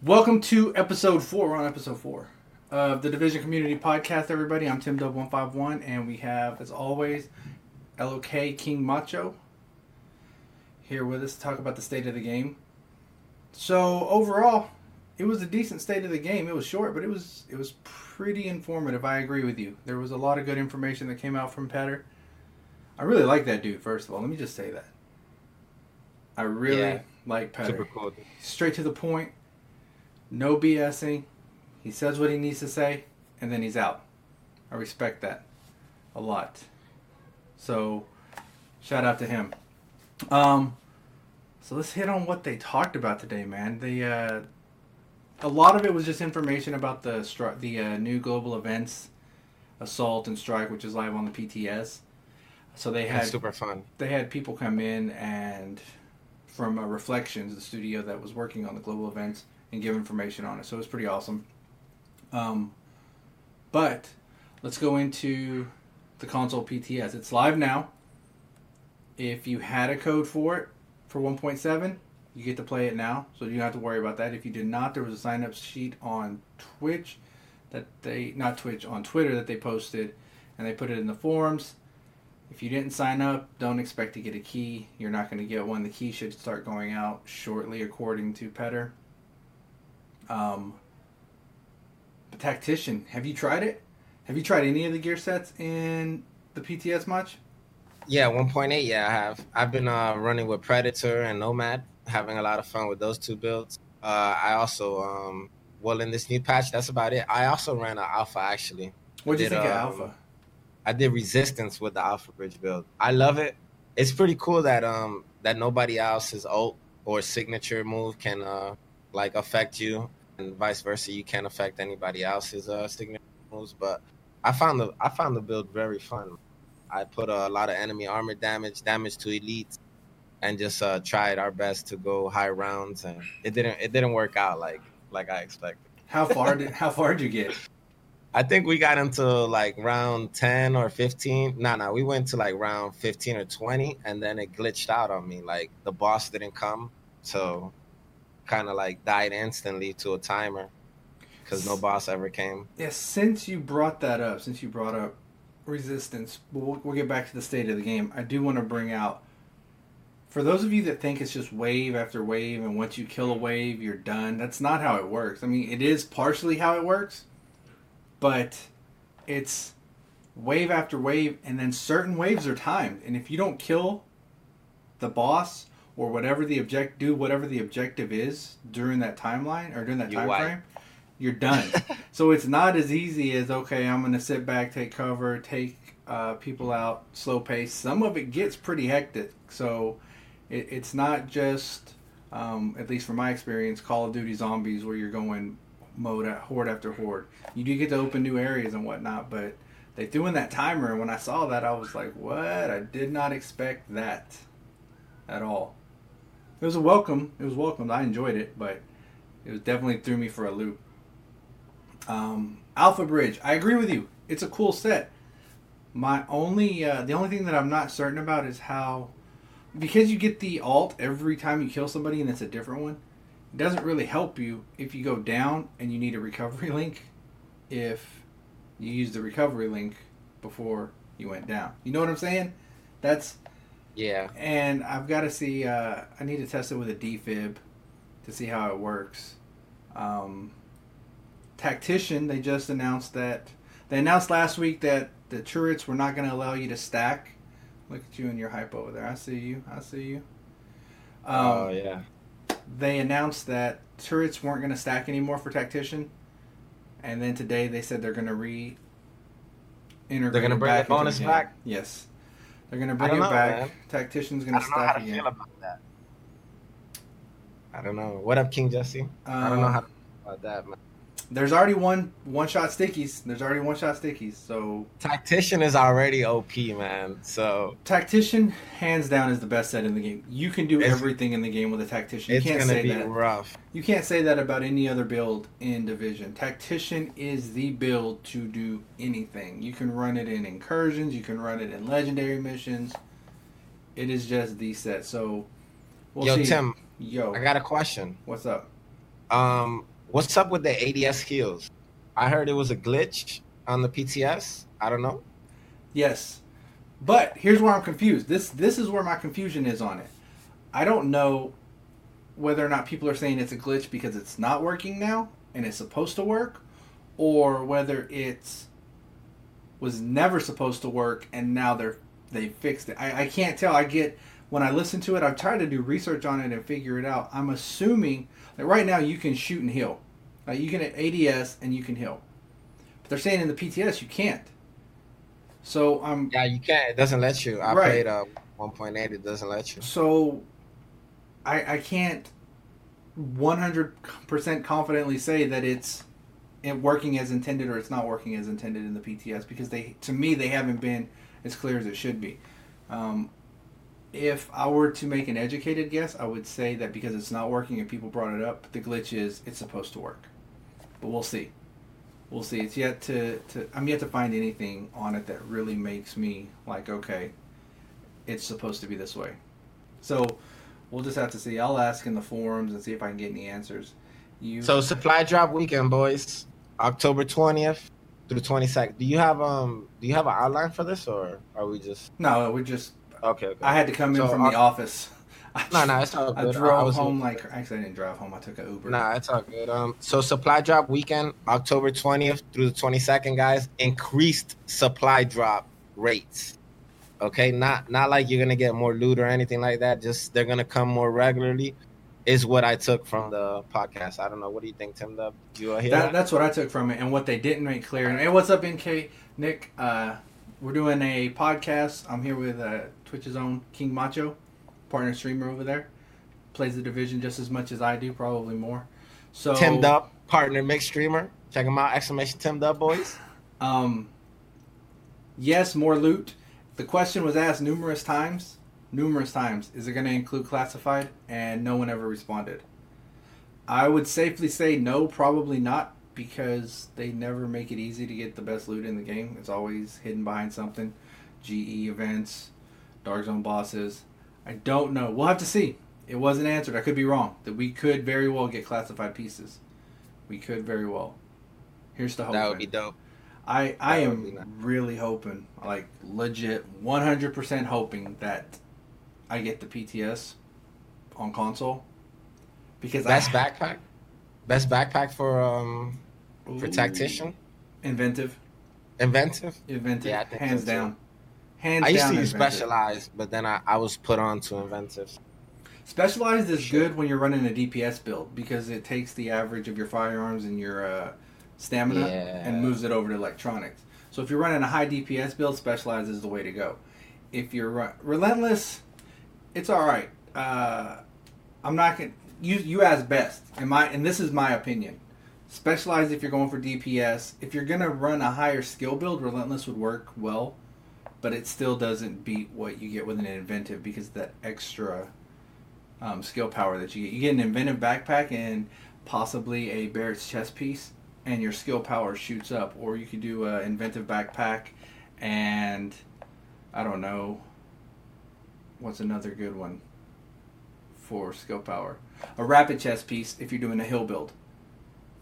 Welcome to episode four. We're on episode four of the Division Community Podcast, everybody. I'm Tim Dub one five one, and we have, as always, LOK King Macho here with us to talk about the state of the game. So overall, it was a decent state of the game. It was short, but it was it was pretty informative. I agree with you. There was a lot of good information that came out from Petter. I really like that dude. First of all, let me just say that. I really Yeah. Like Petter. Straight to the point. No BSing. He says what he needs to say, and then he's out. I respect that a lot. So, shout out to him. Um, so let's hit on what they talked about today, man. The uh, a lot of it was just information about the stri- the uh, new global events, assault and strike, which is live on the PTS. So they had super fun. they had people come in and from uh, Reflections, the studio that was working on the global events, and give information on it. So it was pretty awesome. Um, but let's go into the console PTS. It's live now. If you had a code for it for 1.7, you get to play it now, so you don't have to worry about that. If you did not, there was a sign up sheet on Twitch that they not Twitch on Twitter that they posted, and they put it in the forums. If you didn't sign up, don't expect to get a key. You're not going to get one. The key should start going out shortly, according to Petter. Um, Tactician, have you tried it? Have you tried any of the gear sets in the PTS much? Yeah, 1.8. Yeah, I have. I've been uh, running with Predator and Nomad, having a lot of fun with those two builds. Uh, I also, um, well, in this new patch, that's about it. I also ran an Alpha actually. What do you think of um, Alpha? I did Resistance with the Alpha Bridge build. I love it. It's pretty cool that um that nobody else's ult or signature move can uh like affect you, and vice versa. You can't affect anybody else's uh signature moves. But I found the I found the build very fun. I put a lot of enemy armor damage, damage to elites, and just uh, tried our best to go high rounds, and it didn't it didn't work out like like I expected. How far did how far did you get? I think we got into like round 10 or 15. No, no, we went to like round 15 or 20, and then it glitched out on me. Like the boss didn't come, so kind of like died instantly to a timer because no boss ever came. Yeah, since you brought that up, since you brought up resistance, we'll, we'll get back to the state of the game. I do want to bring out for those of you that think it's just wave after wave, and once you kill a wave, you're done. That's not how it works. I mean, it is partially how it works, but it's wave after wave, and then certain waves are timed. And if you don't kill the boss or whatever the object do whatever the objective is during that timeline or during that You time frame, you're done. so it's not as easy as okay, I'm gonna sit back, take cover, take uh, people out, slow pace. Some of it gets pretty hectic. So it, it's not just, um, at least from my experience, Call of Duty Zombies where you're going mode at horde after horde. You do get to open new areas and whatnot, but they threw in that timer, and when I saw that, I was like, "What? I did not expect that at all." It was a welcome. It was welcomed. I enjoyed it, but it was definitely threw me for a loop. Um, Alpha Bridge. I agree with you. It's a cool set. My only, uh, the only thing that I'm not certain about is how, because you get the ult every time you kill somebody, and it's a different one. It doesn't really help you if you go down and you need a recovery link. If you use the recovery link before you went down, you know what I'm saying? That's Yeah, and I've got to see. Uh, I need to test it with a defib to see how it works. Um, Tactician, they just announced that they announced last week that the turrets were not going to allow you to stack. Look at you and your hype over there. I see you. I see you. Um, oh yeah. They announced that turrets weren't going to stack anymore for Tactician, and then today they said they're going to re. They're gonna bring the bonus back? Yes, they're going to bring it know, back. man. Tactician's going to don't know how stack to again. feel about that. I don't know. What up, King Jesse? I don't know Um, how to feel about that, man. There's already one one shot stickies. There's already one shot stickies. So Tactician is already OP, man. So tactician, hands down, is the best set in the game. You can do It's- everything in the game with a tactician. You it's can't gonna say be that. rough. You can't say that about any other build in Division. Tactician is the build to do anything. You can run it in incursions. You can run it in legendary missions. It is just the set. So we'll Yo, see. Tim, Yo, I got a question. what's up? Um, what's up with the ADS heals? I heard it was a glitch on the PTS. I don't know. Yes, but here's where I'm confused. This this is where my confusion is on it. I don't know whether or not people are saying it's a glitch because it's not working now and it's supposed to work, or whether it's was never supposed to work and now they're they fixed it. I, I can't tell. I get when I listen to it, I've tried to do research on it and figure it out. I'm assuming that right now you can shoot and heal. Like you can ADS and you can heal. But they're saying in the PTS you can't. So I'm Yeah, you can't. It doesn't let you. I Right. played uh 1.8. It doesn't let you. so I I can't 100% confidently say that it's it working as intended or it's not working as intended in the PTS because they to me they haven't been as clear as it should be. Um, if I were to make an educated guess, I would say that because it's not working and people brought it up, the glitch is it's supposed to work. But we'll see. We'll see. It's yet to, to I'm yet to find anything on it that really makes me like, okay, it's supposed to be this way. So we'll just have to see. I'll ask in the forums and see if I can get any answers. You So supply drop weekend, boys. October 20th through 22nd. Do you have um do you have an outline for this or are we just no, we just okay? okay. I had to come in So, from uh, the office. I, no, no, it's all good. I good. drove was- home like actually I didn't drive home. I took an Uber. Nah, it's all good. Um, so supply drop weekend, October 20th through the 22nd, guys. Increased supply drop rates. Okay, not not like you're gonna get more loot or anything like that. Just they're gonna come more regularly. Is what I took from the podcast. I don't know. What do you think, Tim? Dub? You uh, hear That, that? that's what I took from it, and what they didn't make clear. And hey, what's up, NK Nick? Uh, we're doing a podcast. I'm here with uh, Twitch's own King Macho, partner streamer over there. Plays the division just as much as I do, probably more. So Tim Dub, partner Mixer streamer. Check him out! Exclamation Tim Dub, boys. Um, yes, more loot. The question was asked numerous times. Numerous times. Is it going to include classified? And no one ever responded. I would safely say no, probably not, because they never make it easy to get the best loot in the game. It's always hidden behind something. GE events, Dark Zone bosses. I don't know. We'll have to see. It wasn't answered. I could be wrong. That we could very well get classified pieces. We could very well. Here's the hope. That would be dope. I I That am nice. really hoping, like legit, one hundred percent hoping that I get the PTS on console because Best I, backpack. Best backpack for um for Ooh. tactician. inventive, Inventive. inventive, Yeah, hands down, hands I used to use specialized, but then I, I was put on to inventive. Specialized is Sure. good when you're running a DPS build because it takes the average of your firearms and your uh, stamina Yeah. and moves it over to electronics. So if you're running a high DPS build, Specialized is the way to go. If you're run- Relentless, it's all right. Uh, I'm not gonna you you ask best, and my and this is my opinion. Specialized if you're going for DPS. If you're gonna run a higher skill build, Relentless would work well, but it still doesn't beat what you get with an inventive because that extra um, skill power that you get. You get an inventive backpack and possibly a Barrett's chest piece, and your skill power shoots up. Or you could do an inventive backpack and I don't know what's another good one for skill power. A rapid chest piece if you're doing a hill build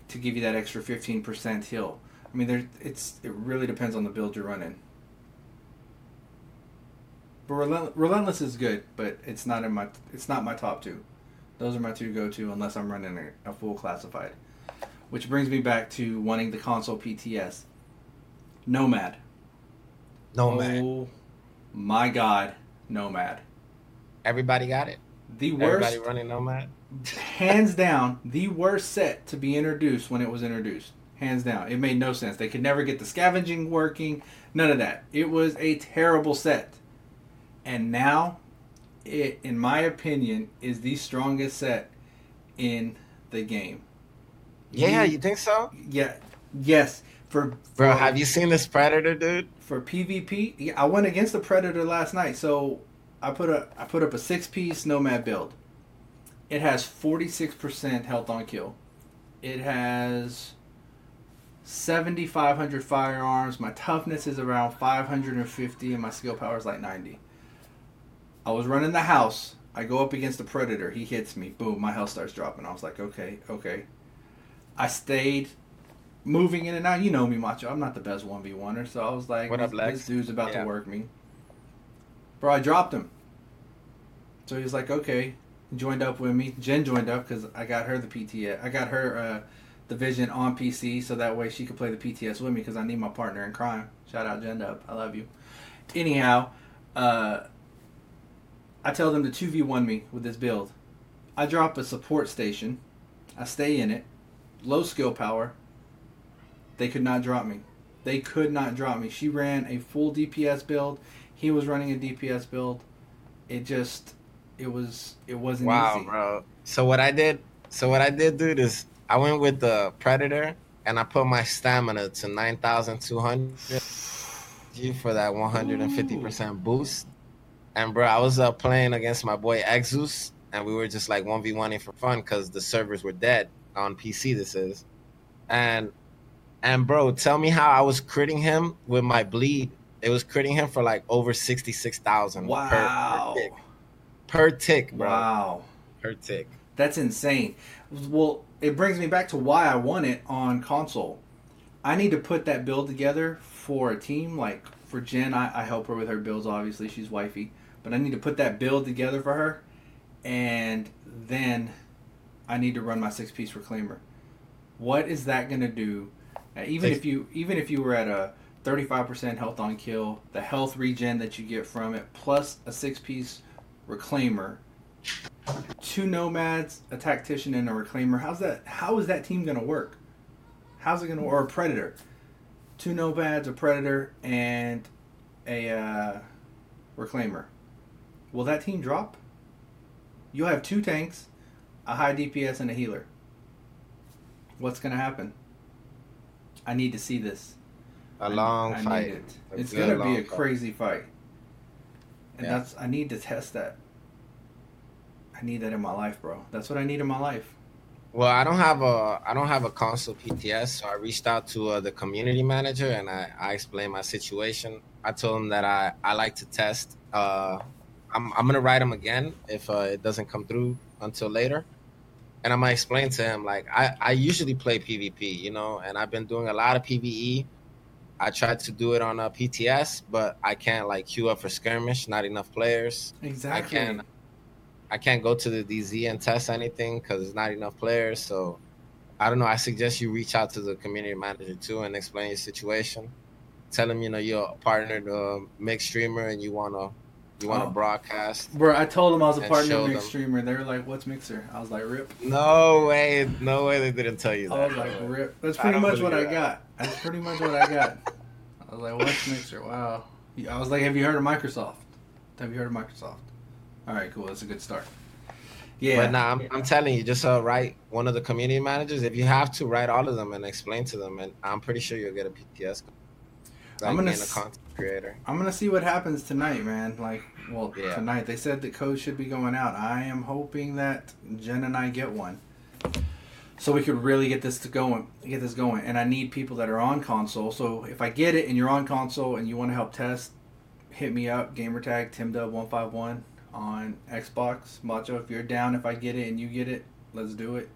to give you that extra 15% hill. I mean, there it's it really depends on the build you're running. But Relent- Relentless is good, but it's not in my it's not my top two. Those are my two go to unless I'm running a, a full classified. Which brings me back to wanting the console PTS. Nomad. Nomad. Oh my god, Nomad. Everybody got it. The worst Everybody running Nomad. hands down the worst set to be introduced when it was introduced. Hands down. It made no sense. They could never get the scavenging working. None of that. It was a terrible set. And now it in my opinion is the strongest set in the game. Yeah, You- you think so? Yeah. Yes. For Bro, for- have you seen this Predator, dude? for PvP, yeah, I went against the Predator last night, so I put a I put up a six piece Nomad build. It has forty six percent health on kill. It has seventy five hundred firearms. My toughness is around five hundred and fifty, and my skill power is like ninety. I was running the house. I go up against the Predator. He hits me. Boom, my health starts dropping. I was like, okay, okay. I stayed moving in and out. You know me, Macho. I'm not the best one v oneer, so I was like, What up, Lex? this dude's about Yeah. to work me. Bro, I dropped him. So he was like, okay, joined up with me. Jen joined up because I got her the PTS. I got her uh, the Division on PC, so that way she could play the PTS with me because I need my partner in crime. Shout out Jen Dub, I love you. Anyhow, uh, I tell them to two v one me with this build. I drop a support station. I stay in it. Low skill power. They could not drop me. They could not drop me. She ran a full DPS build. He was running a DPS build. It just, it was, it wasn't easy. Wow, easy. bro. So what I did, so what I did, dude, is I went with the Predator and I put my stamina to nine thousand two hundred for that one hundred and fifty percent boost. And bro, I was uh, playing against my boy Exus, and we were just like one v one for fun because the servers were dead on PC. This is, and and bro, tell me how I was critting him with my bleed. It was critting him for like over sixty six thousand Wow. per, per tick. Per tick, bro. Wow. Per tick. That's insane. Well, it brings me back to why I won it on console. I need to put that build together for a team. Like for Jen, I, I help her with her builds. Obviously, she's wifey, but I need to put that build together for her, and then I need to run my six piece reclaimer. What is that gonna do? Uh, even if you even if you were at a 35% health on kill, the health regen that you get from it, plus a six piece reclaimer, two nomads, a tactician, and a reclaimer. How's that? How is that team gonna work? How's it gonna or a predator? Two nomads, a predator, and a uh, reclaimer. Will that team drop? You'll have two tanks, a high DPS, and a healer. What's gonna happen? I need to see this. A long I fight. it. It's gonna be long a fight. crazy fight, and Yeah. that's I need to test that. I need that in my life, bro. That's what I need in my life. Well, I don't have a I don't have a console PTS, so I reached out to uh, the community manager and I, I explained my situation. I told him that I, I like to test. Uh, I'm I'm gonna write him again if uh, it doesn't come through until later, and I'm gonna explain to him like I I usually play PvP, you know, and I've been doing a lot of PVE. I tried to do it on a PTS, but I can't like queue up for skirmish. Not enough players. Exactly. I can't I can't go to the DZ and test anything because there's not enough players. So I don't know. I suggest you reach out to the community manager too and explain your situation. Tell him you know you're a partner to Mixer streamer and you wanna you wanna Oh. broadcast. Bro, I told them I was a partner of Mixer. Streamer. They were like, "What's Mixer?" I was like, "Rip." No way, no way they didn't tell you that. I was like, "Rip." That's pretty much what I got. That's pretty much what I got. I was like, "What's Mixer?" Wow. I was like, "Have you heard of Microsoft?" Have you heard of Microsoft? All right, cool. That's a good start. Yeah. But nah, I'm, I'm telling you, just uh, write one of the community managers. If you have to, write all of them and explain to them, and I'm pretty sure you'll get a PTS. Like I'm gonna being a content creator. I'm gonna see what happens tonight, man. Like, well, Yeah. tonight they said the code should be going out. I am hoping that Jen and I get one, so we could really get this to going, get this going. And I need people that are on console. So if I get it and you're on console and you want to help test, hit me up. Gamertag timdub151 on Xbox. Macho, if you're down, if I get it and you get it, let's do it.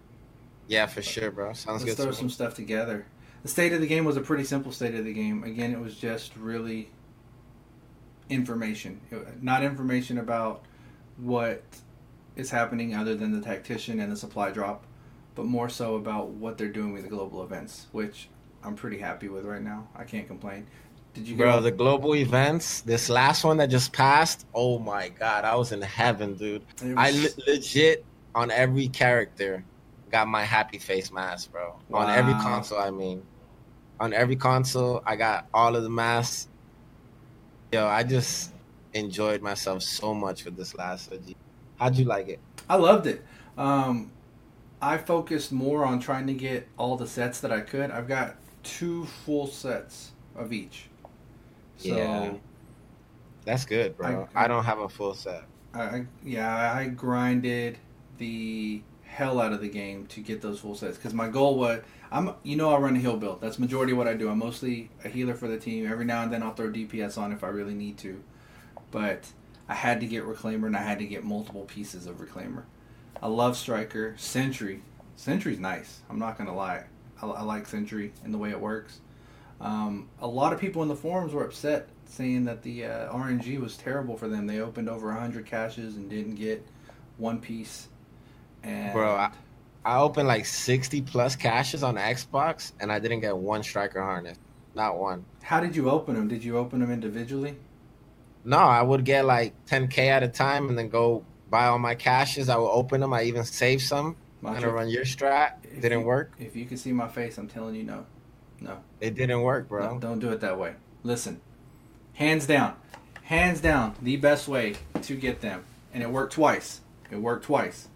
Yeah, for sure, bro. Sounds good. Let's throw some me. stuff together. The state of the game was a pretty simple state of the game. Again, it was just really information, not information about what is happening other than the tactician and the supply drop, but more so about what they're doing with the global events, which I'm pretty happy with right now. I can't complain. Did you Bro, the global events, this last one that just passed, oh my god, I was in heaven, dude. It I le- legit on every character got my happy face mask, bro. On every console, I mean. On every console, I got all of the masks. Yo, I just enjoyed myself so much with this last OG. How'd you like it? I loved it. Um, I focused more on trying to get all the sets that I could. I've got two full sets of each. So Yeah. That's good, bro. I- I, don't have a full set. I, yeah, I grinded the hell out of the game to get those full sets because my goal was I'm you know I run a heal build. That's majority of what I do. I'm mostly a healer for the team. Every now and then I'll throw DPS on if I really need to, but I had to get reclaimer and I had to get multiple pieces of reclaimer. I love striker, sentry. Sentry's nice. I'm not gonna lie. I, I like Sentry and the way it works. Um, a lot of people in the forums were upset, saying that the uh, RNG was terrible for them. They opened over 100 caches and didn't get one piece. And Bro, I, I opened like 60 plus caches on Xbox and I didn't get one striker harness. Not one. how did you open them? Did you open them individually? No, I would get like 10k at a time and then go buy all my caches. I would open them. I even save some. I'm Macho, gonna run your strat. if Didn't you- work. If you can see my face, I'm telling you no. No. It didn't work, bro. No, don't do it that way. Listen, hands down, hands down, the best way to get them, and it worked twice. It worked twice.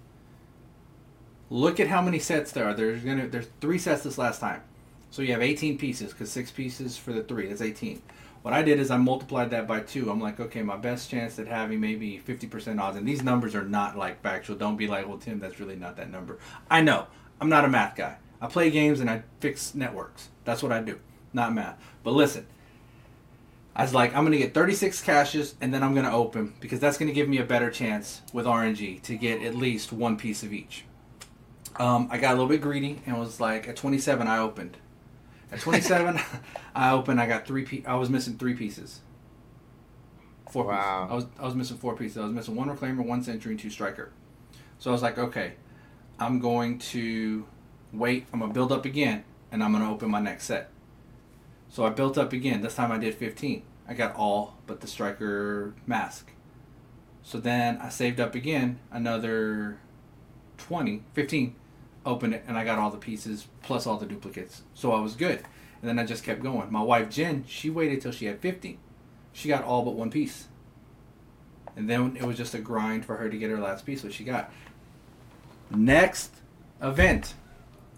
Look at how many sets there are. There's gonna there's three sets this last time, so you have 18 pieces because six pieces for the three. That's 18. What I did is I multiplied that by two. I'm like, okay, my best chance at having maybe 50% odds, and these numbers are not like factual. Don't be like, well, Tim, that's really not that number. I know. I'm not a math guy. I play games and I fix networks. That's what I do, not math. But listen, I was like, I'm gonna get 36 caches and then I'm gonna open because that's gonna give me a better chance with RNG to get at least one piece of each. Um, I got a little bit greedy and was like, at 27 I opened. At 27 I opened. I got three. Pe- I was missing three pieces. Four Wow. pieces. I was I was missing four pieces. I was missing one reclaimer, one Sentry, and two striker. So I was like, okay, I'm going to wait. I'm gonna build up again, and I'm gonna open my next set. So I built up again. This time I did 15. I got all but the striker mask. So then I saved up again another 20, 15, opened it, and I got all the pieces plus all the duplicates. So I was good. And then I just kept going. My wife Jen, she waited till she had 50. She got all but one piece. And then it was just a grind for her to get her last piece, which she got. Next event.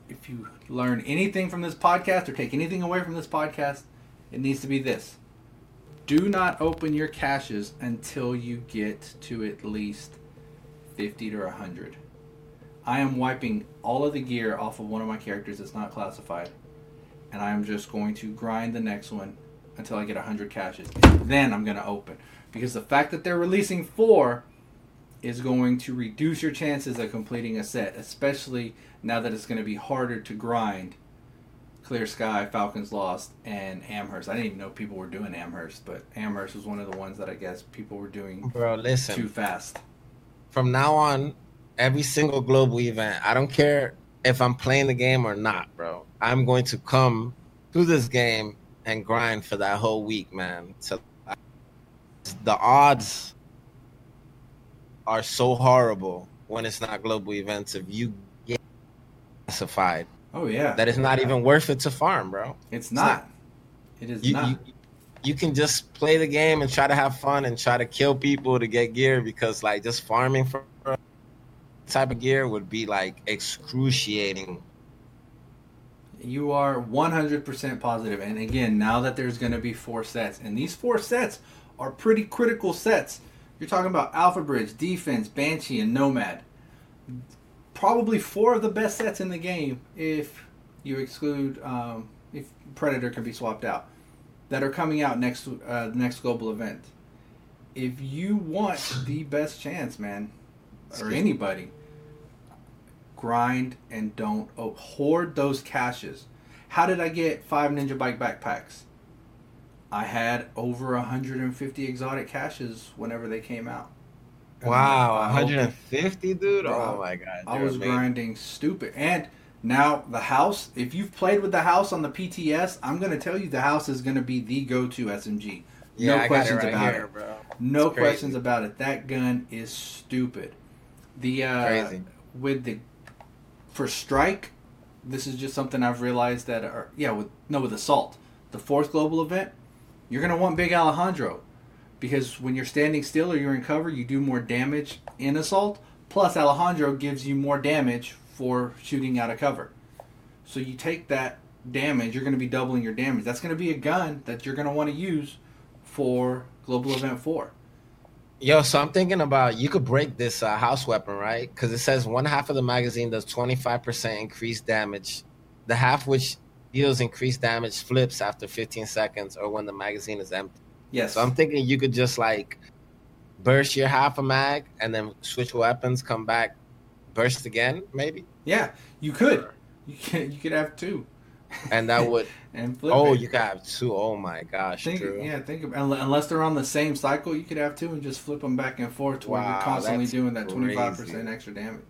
If you learn anything from this podcast or take anything away from this podcast, it needs to be this. Do not open your caches until you get to at least 50 to 100. I am wiping all of the gear off of one of my characters that's not classified. And I am just going to grind the next one until I get 100 caches. Then I'm going to open. Because the fact that they're releasing four is going to reduce your chances of completing a set, especially now that it's going to be harder to grind Clear Sky, Falcons Lost, and Amherst. I didn't even know people were doing Amherst, but Amherst was one of the ones that I guess people were doing Bro, listen. too fast. From now on, every single global event, I don't care if I'm playing the game or not, bro. I'm going to come to this game and grind for that whole week, man. So the odds are so horrible when it's not global events if you get classified Oh yeah, that it's not even worth it to farm, bro. It's not. It is You, not. you you can just play the game and try to have fun and try to kill people to get gear because like just farming for type of gear would be like excruciating. You are 100% positive. And again, now that there's going to be four sets, and these four sets are pretty critical sets. You're talking about Alpha Bridge, Defense, Banshee, and Nomad. Probably four of the best sets in the game if you exclude um, if Predator can be swapped out that are coming out next uh, next global event. If you want the best chance, man, or anybody, grind and don't oh, hoard those caches. How did I get five Ninja Bike backpacks? I had over 150 exotic caches whenever they came out. And Wow, I 150, dude! Bro, oh my god, I was amazing. grinding stupid. And now the house, if you've played with the house on the PTS, I'm going to tell you the house is going to be the go-to SMG. Yeah, no I questions it right about here, it. bro. No questions about it. That gun is stupid. The uh, with the for strike, this is just something I've realized that are yeah with no with assault, the fourth global event, you're gonna want big Alejandro, because when you're standing still or you're in cover, you do more damage in assault. Plus Alejandro gives you more damage for shooting out of cover. So you take that damage, you're gonna be doubling your damage. That's gonna be a gun that you're gonna want to use for global event four. Yo, so I'm thinking about you could break this uh, house weapon, right? Because it says one half of the magazine does 25% increased damage. The half which deals increased damage flips after 15 seconds or when the magazine is empty. Yes. So I'm thinking you could just like burst your half a mag and then switch weapons, come back, burst again, maybe. Yeah, you could. You can. You could have two. And that would. and flip oh, it. you could have two. Oh my gosh, Think, true. yeah, think of, unless they're on the same cycle, you could have two and just flip them back and forth to where you're constantly doing that twenty five percent extra damage,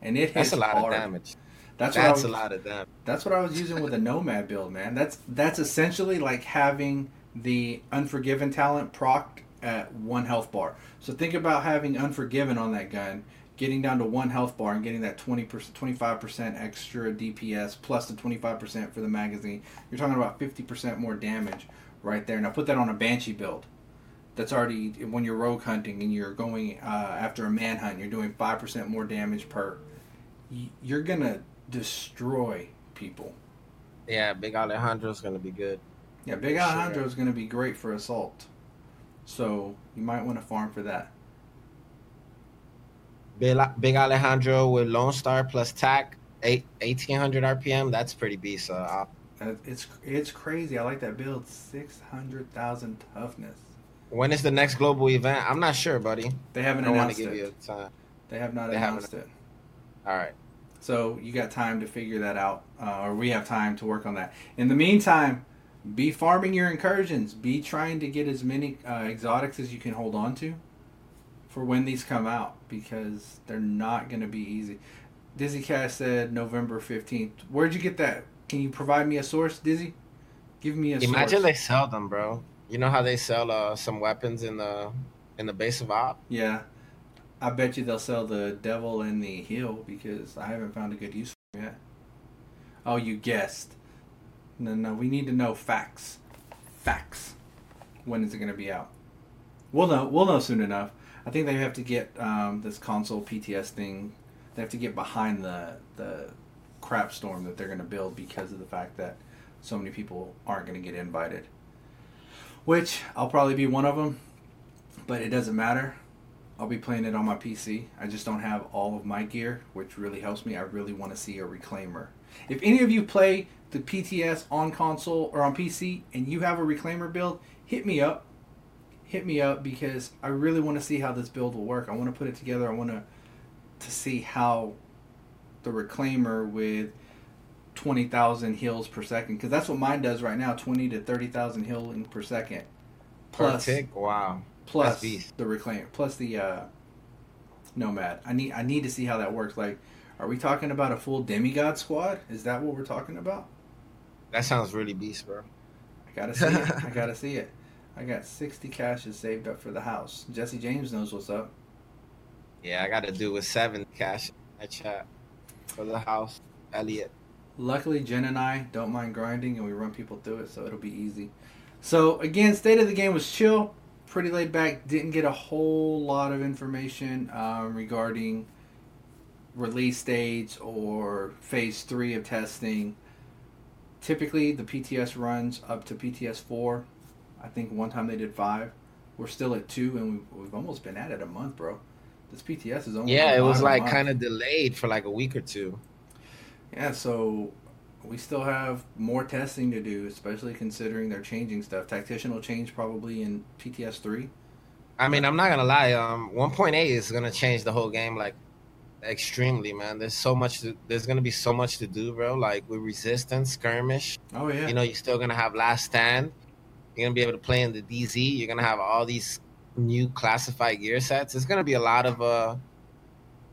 and it hits That's a lot hard. of damage. That's, That's I a was, lot of damage. That's what I was using with a Nomad build, man. That's that's essentially like having the Unforgiving talent procced at one health bar. So think about having Unforgiving on that gun, getting down to one health bar and getting that 20%, 25% extra DPS plus the 25% for the magazine. You're talking about 50% more damage right there. Now put that on a Banshee build. That's already when you're rogue hunting and you're going uh, after a manhunt. You're doing five percent more damage per. You're gonna destroy people. Yeah, Big Alejandro's gonna be good. Yeah, Big For Alejandro sure. is going to be great for assault. So you might want to farm for that. Big, Alejandro with Lone Star plus TAC, eight, 1800 RPM. That's pretty beast. Uh, I'll- It's it's crazy. I like that build. Six hundred thousand toughness. when is the next global event? I'm not sure, buddy. They haven't I don't want announced to give it. you a time. They have not they haven't- announced it. All right. So you got time to figure that out, uh, or we have time to work on that. In the meantime, be farming your incursions. Be trying to get as many uh, exotics as you can hold on to for when these come out, because they're not going to be easy. Dizzy Cash said November fifteenth. Where'd you get that? Can you provide me a source, Dizzy? Give me a source. Imagine source. they sell them, bro. You know how they sell uh, some weapons in the in the base of op? Yeah, I bet you they'll sell the devil and the heel because I haven't found a good use for them yet. Oh, you guessed. No, no, we need to know facts. Facts. When is it going to be out? We'll know. We'll know soon enough. I think they have to get um, this console PTS thing. They have to get behind the the crap storm that they're going to build because of the fact that so many people aren't going to get invited. Which I'll probably be one of them, but it doesn't matter. I'll be playing it on my PC. I just don't have all of my gear, which really helps me. I really want to see a reclaimer. If any of you play the PTS on console or on PC and you have a reclaimer build, hit me up. Hit me up because I really want to see how this build will work. I want to put it together. I want to to see how the reclaimer with 20,000 heals per second because that's what mine does right now 20 to 30,000 healing per second Per plus? Wow. plus the reclaim plus the uh nomad i need i need to see how that works like are we talking about a full demigod squad is that what we're talking about That sounds really beast, bro. i gotta see it i gotta see it i got 60 caches saved up for the house jesse james knows what's up Yeah, I got to do with seven cash in my chat for the house. Elliot. luckily jen and i don't mind grinding and we run people through it so it'll be easy so again state of the game was chill pretty laid back didn't get a whole lot of information um, regarding release dates or phase three of testing. Typically, the PTS runs up to PTS four. I think one time they did five. We're still at two, and we've, we've almost been at it a month, bro. This PTS is only Yeah, it was like kind of delayed for like a week or two. Yeah, so we still have more testing to do, especially considering they're changing stuff. Tactician will change probably in PTS three. I mean, I'm not gonna lie. Um, 1.8 is gonna change the whole game like extremely, man. There's so much. To, there's gonna be so much to do, bro. Like with resistance, skirmish. Oh yeah, You know, you're still gonna have last stand. You're gonna be able to play in the DZ. You're gonna have all these new classified gear sets. It's gonna be a lot of uh,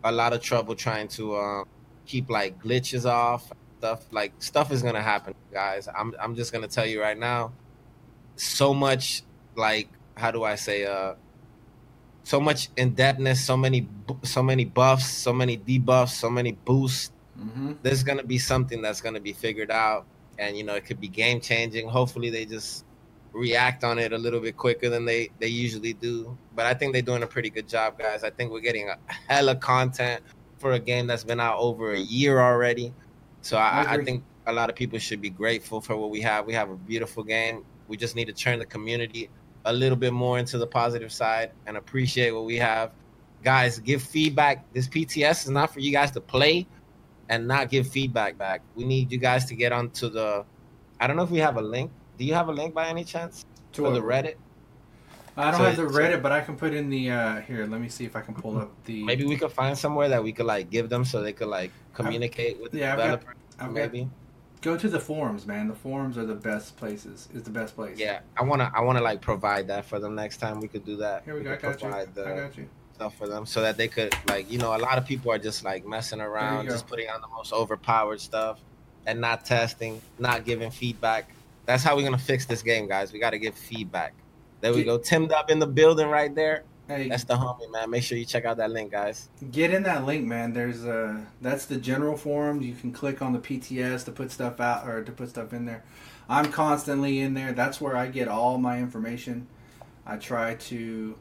a lot of trouble trying to uh, keep like glitches off. Stuff like stuff is gonna happen, guys. I'm I'm just gonna tell you right now. So much like how do I say uh so much indebtedness, so many so many buffs, so many debuffs, so many boosts hmm there's gonna be something that's gonna be figured out, and you know it could be game changing. Hopefully, they just react on it a little bit quicker than they they usually do. But I think they're doing a pretty good job, guys. I think we're getting a hella content for a game that's been out over a year already. So I I, I think a lot of people should be grateful for what we have. We have a beautiful game. We just need to turn the community a little bit more into the positive side and appreciate what we have. Guys, give feedback. This PTS is not for you guys to play and not give feedback back. We need you guys to get onto the. I don't know if we have a link. Do you have a link by any chance To for the Reddit? I don't So have the Reddit, but I can put in the uh here. Let me see if I can pull up the. Maybe we could find somewhere that we could like give them so they could like communicate with the yeah, I've got- developer. I've got- maybe. go to the forums, man. The forums are the best places. Is the best place. Yeah, I wanna I wanna like provide that for them next time. We could do that. Here we go. I got you. provide the I got you. stuff for them so that they could like you know a lot of people are just like messing around, just putting on the most overpowered stuff and not testing, not giving feedback. That's how we're gonna fix this game, guys. We got to give feedback. There we go. Tim Dub in the building right there. Hey, That's the homie, man. Make sure you check out that link, guys. get in that link, man. There's uh that's the general forums. You can click on the PTS to put stuff out or to put stuff in there. I'm constantly in there. That's where I get all my information. I try to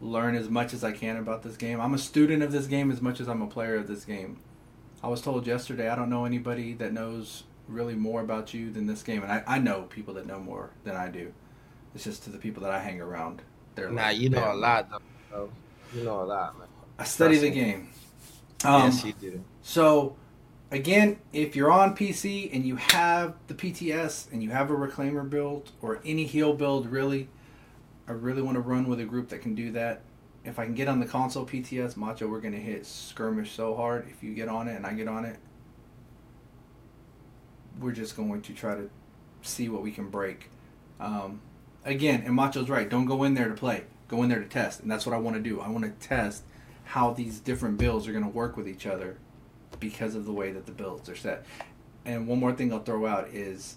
learn as much as I can about this game. I'm a student of this game as much as I'm a player of this game. I was told yesterday I don't know anybody that knows really more about you than this game, and I, I know people that know more than I do. It's just to the people that I hang around. They're Nah, like, you know they're- a lot, though. bro. You know a lot, man. I study the Trust me. game. Um, yes, you do. So, again, if you're on PC and you have the PTS and you have a Reclaimer build or any heal build, really, I really want to run with a group that can do that. If I can get on the console PTS, Macho, we're going to hit skirmish so hard. If you get on it and I get on it, we're just going to try to see what we can break. Um, again, and Macho's right. Don't go in there to play. Go in there to test, and that's what I want to do. I want to test how these different builds are going to work with each other because of the way that the builds are set. And one more thing I'll throw out is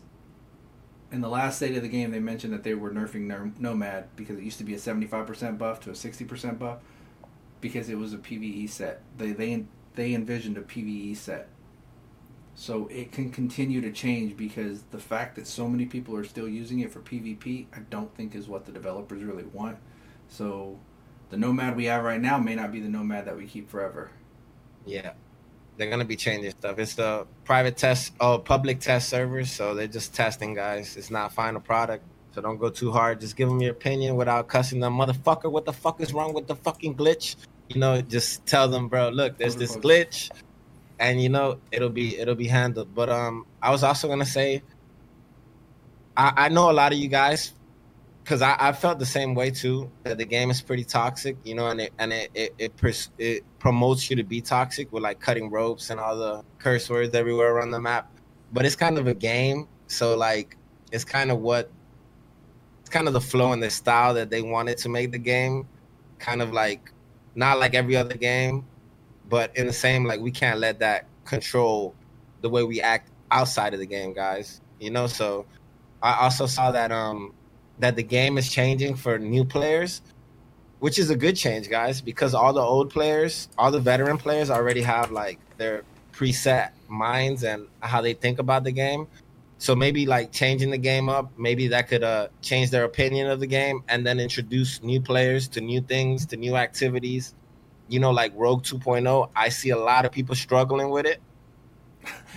in the last state of the game, they mentioned that they were nerfing Ner- Nomad because it used to be a 75% buff to a 60% buff because it was a PVE set. They they they envisioned a PVE set. So it can continue to change because the fact that so many people are still using it for PvP, I don't think is what the developers really want. So the Nomad we have right now may not be the Nomad that we keep forever. Yeah. They're gonna be changing stuff. It's the private test oh public test servers, so they're just testing guys. It's not final product. So don't go too hard. Just give them your opinion without cussing them. Motherfucker, what the fuck is wrong with the fucking glitch? You know, just tell them, bro, look, there's this glitch. And you know, it'll be it'll be handled. But um I was also gonna say I, I know a lot of you guys because I, I felt the same way too that the game is pretty toxic you know and it and it it, it, pers- it promotes you to be toxic with like cutting ropes and all the curse words everywhere around the map but it's kind of a game so like it's kind of what it's kind of the flow and the style that they wanted to make the game kind of like not like every other game but in the same like we can't let that control the way we act outside of the game guys you know so i also saw that um that the game is changing for new players, which is a good change, guys, because all the old players, all the veteran players already have like their preset minds and how they think about the game. So maybe like changing the game up, maybe that could uh, change their opinion of the game and then introduce new players to new things, to new activities. You know, like Rogue 2.0, I see a lot of people struggling with it.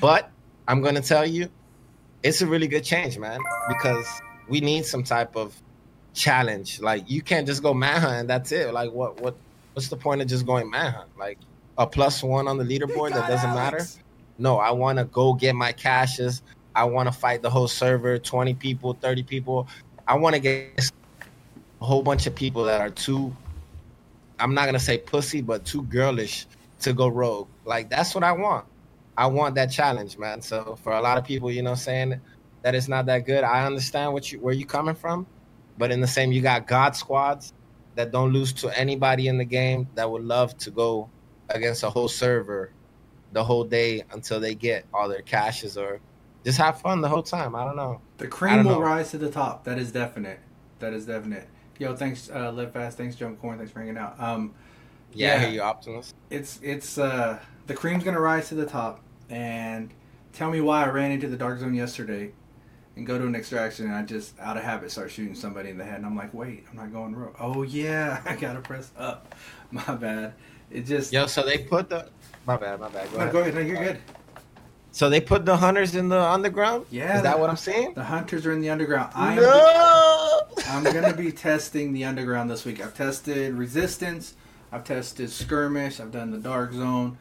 But I'm going to tell you, it's a really good change, man, because we need some type of challenge. Like you can't just go manhunt and that's it. Like what what what's the point of just going manhunt? Like a plus one on the leaderboard that doesn't matter. No, I want to go get my caches. I want to fight the whole server, twenty people, thirty people. I want to get a whole bunch of people that are too. I'm not gonna say pussy, but too girlish to go rogue. Like that's what I want. I want that challenge, man. So for a lot of people, you know, saying that it's not that good. I understand what you where you coming from, but in the same, you got God squads that don't lose to anybody in the game that would love to go against a whole server the whole day until they get all their caches or just have fun the whole time. I don't know. The cream will know. rise to the top. That is definite. That is definite. Yo, thanks, uh, Live Fast. Thanks, Jump Corn. Thanks for hanging out. Um, Yeah, Yeah. you, Optimus. it's it's uh, the cream's gonna rise to the top. And tell me why I ran into the dark zone yesterday, and go to an extraction, and I just out of habit start shooting somebody in the head, and I'm like, wait, I'm not going rogue. Oh yeah, I gotta press up. My bad. It just. Yo, so they put the my bad, my bad. Go No, ahead. go ahead. No, you're good. So they put the hunters in the underground. Yeah, is that the- what I'm seeing? The hunters are in the underground. I'm no. I'm gonna be testing the underground this week. I've tested resistance, I've tested skirmish, I've done the dark zone.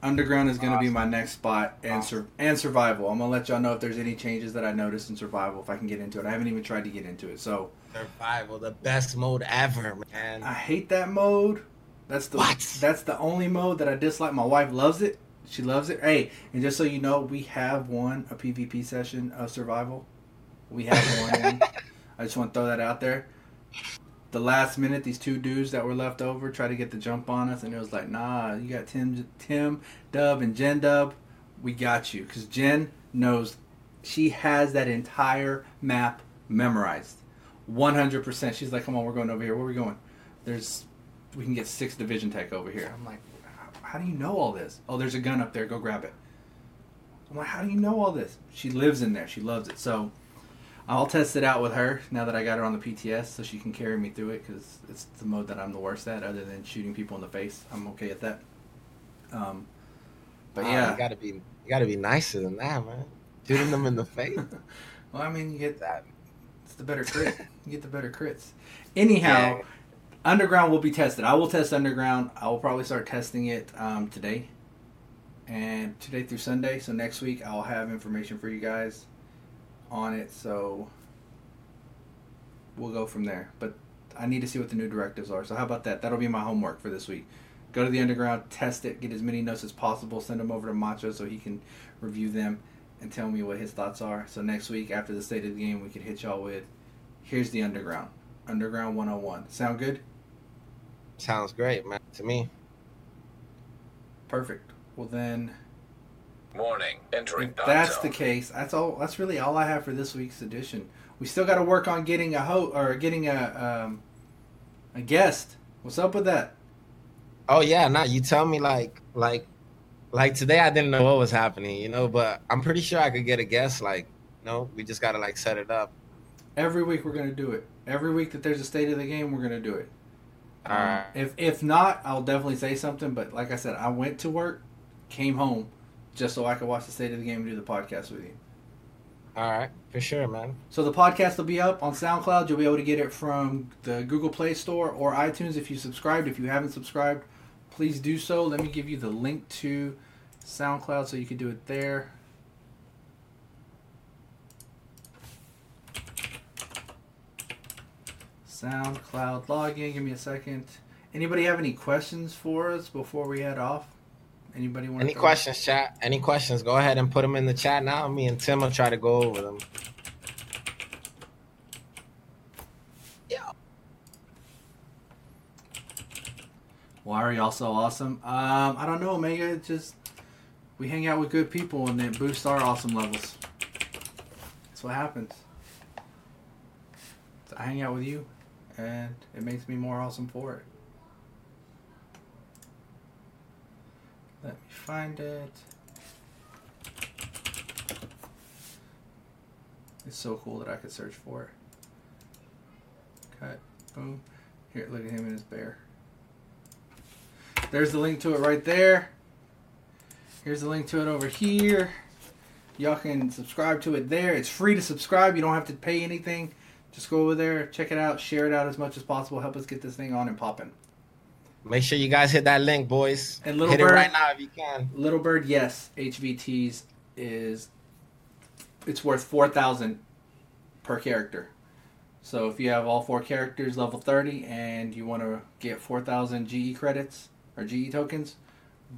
Underground is gonna be my next spot, and sur- and survival. I'm gonna let y'all know if there's any changes that I noticed in survival if I can get into it. I haven't even tried to get into it, so Survival, the best mode ever, man. I hate that mode. That's the What? that's the only mode that I dislike. My wife loves it. She loves it. Hey, and just so you know, we have won a PvP session of survival. We have won. I just want to throw that out there. The last minute, these two dudes that were left over tried to get the jump on us, and it was like, nah, you got Tim, Tim, Dub, and Jen Dub. We got you, because Jen knows she has that entire map memorized, one hundred percent. She's like, come on, we're going over here. Where are we going? There's, we can get six division tech over here. I'm like, how do you know all this? Oh, there's a gun up there. Go grab it. I'm like, how do you know all this? She lives in there. She loves it. So I'll test it out with her now that I got her on the PTS, so she can carry me through it because it's the mode that I'm the worst at, other than shooting people in the face. I'm okay at that. Um, but yeah, you gotta be, you gotta be nicer than that, man. Shooting them in the face. well, I mean, you get That it's the better crit. you get the better crits. Anyhow, Underground will be tested. I will test Underground. I will probably start testing it um, today, and today through Sunday. So next week I'll have information for you guys on it. So we'll go from there. But I need to see what the new directives are. So how about that? That'll be my homework for this week. Go to the Underground, test it, get as many notes as possible, send them over to Macho so he can review them and tell me what his thoughts are. So next week after the state of the game, we could hit y'all with here's the Underground. Underground 101. Sound good? Sounds great, man. To me, Perfect. Well then, Morning. entering if that's zone. the case, that's all. That's really all I have for this week's edition. We still got to work on getting a ho or getting a um, a guest. What's up with that? oh yeah, nah. You tell me like, like, like today I didn't know what was happening, you know, but I'm pretty sure I could get a guest. Like, no, we just gotta like set it up. Every week we're gonna do it. Every week that there's a state of the game, we're gonna do it. Um, Alright. If if not, I'll definitely say something. But like I said, I went to work, came home, just so I could watch the state of the game and do the podcast with you. All right, for sure, man. So the podcast will be up on SoundCloud. You'll be able to get it from the Google Play Store or iTunes if you subscribed. If you haven't subscribed, please do so. Let me give you the link to SoundCloud so you can do it there. SoundCloud login. Give me a second. Anybody have any questions for us before we head off? Anybody want Any questions, chat? Any questions? Go ahead and put them in the chat now. Me and Tim will try to go over them. Why are y'all so awesome? Um, I don't know, Omega. Just we hang out with good people and it boosts our awesome levels. That's what happens. So I hang out with you, and it makes me more awesome for it. Let me find it. It's so cool that I could search for it. Cut. Boom. Here, look at him and his bear. There's the link to it right there. Here's the link to it over here. Y'all can subscribe to it there. It's free to subscribe. You don't have to pay anything. Just go over there, check it out, share it out as much as possible. Help us get this thing on and popping. Make sure you guys hit that link, boys. And Little hit Bird- it right now if you can. Little Bird, yes, HVTs is it's worth four thousand per character. So if you have all four characters level thirty and you want to get four thousand GE credits or GE tokens,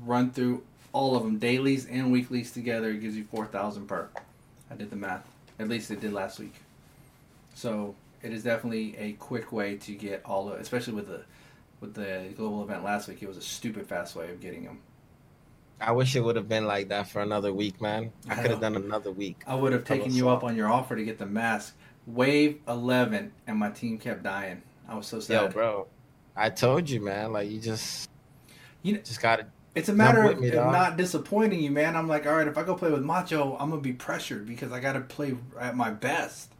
run through all of them dailies and weeklies together. It gives you four thousand per. I did the math. At least it did last week. So it is definitely a quick way to get all of, especially with the with the global event last week. It was a stupid fast way of getting them. I wish it would have been like that for another week, man. I I could have done another week. I would have taken you up on your offer to get the mask. Wave 11, and my team kept dying. I was so sad. Yo, bro. I told you, man. Like you just, You know- just gotta. It's a matter of me, of not disappointing you, man. I'm like, all right, if I go play with Macho, I'm gonna be pressured because I got to play at my best.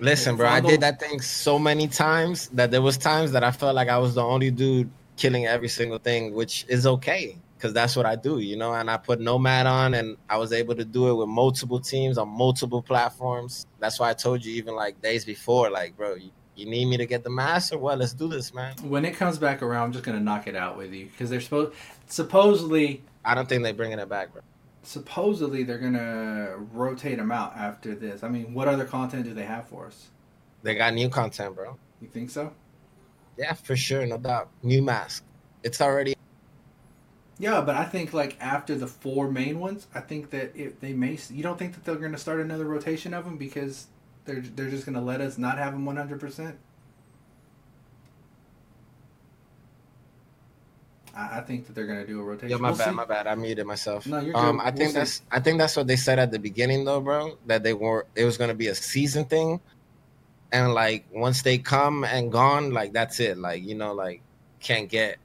Listen, bro. I did that thing so many times that there was times that I felt like I was the only dude killing every single thing, which is okay because that's what I do, you know. And I put Nomad on, and I was able to do it with multiple teams on multiple platforms. That's why I told you even like days before, like, bro, you, you need me to get the master? Well, let's do this, man. When it comes back around, I'm just gonna knock it out with you because they're supposed supposedly I don't think they're bringing it back, bro. Supposedly they're gonna rotate them out after this. I mean, what other content do they have for us? They got new content, bro. You think so? Yeah, for sure, no doubt. New mask. It's already Yeah, but I think like after the four main ones, I think that if they may. You don't think that they're to start another rotation of them because they're they're just to let us not have them one hundred percent. I think that they're going to do a rotation. Yeah, my We'll bad, see. my bad. I muted myself. No, you're Um, good. I We'll think see. that's I think that's what they said at the beginning though, bro. That they were it was gonna be a season thing, and like once they come and gone, like that's it. Like you know, like can't get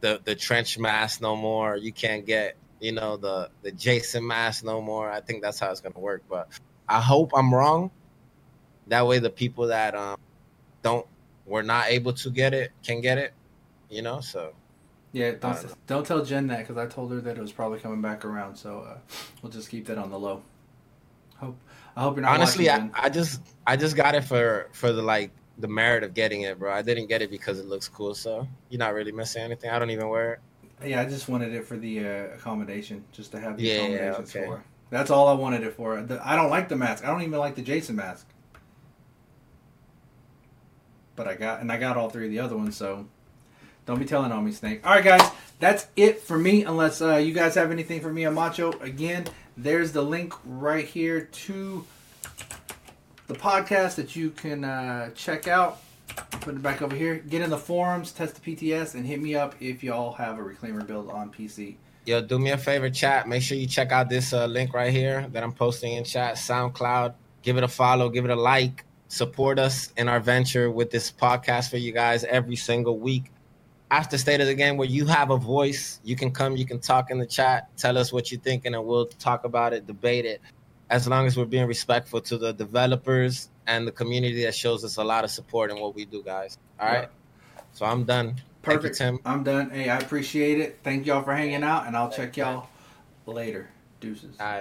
the the trench mask no more. You can't get you know the the Jason mask no more. I think that's how it's gonna work. But I hope I'm wrong. That way, the people that um don't were not able to get it can get it. You know, so Yeah, don't, don't don't tell Jen that because I told her that it was probably coming back around. So uh, we'll just keep that on the low. Hope I hope you're not honestly I. I just i just got it for for the like the merit of getting it bro i didn't get it because it looks cool so you're not really missing anything i don't even wear it Yeah, I just wanted it for the uh, accommodation, just to have the Yeah, accommodations okay. for. That's all I wanted it for. The, I don't like the mask. I don't even like the Jason mask. But I got and I got all three of the other ones, so don't be telling on me, Snake. All right, guys, that's it for me. Unless uh, you guys have anything for me on Macho, again, there's the link right here to the podcast that you can uh, check out. Put it back over here. Get in the forums, test the PTS, and hit me up if y'all have a reclaimer build on PC. yo do me a favor chat make sure you check out this uh, link right here that i'm posting in chat soundcloud give it a follow give it a like support us in our venture with this podcast for you guys every single week after state of the game where you have a voice you can come you can talk in the chat tell us what you're thinking and we'll talk about it debate it as long as we're being respectful to the developers and the community that shows us a lot of support in what we do guys all right so i'm done Perfect. You, Tim. I'm done. Hey, I appreciate it. Thank y'all for hanging out, and I'll check y'all later. Deuces. all right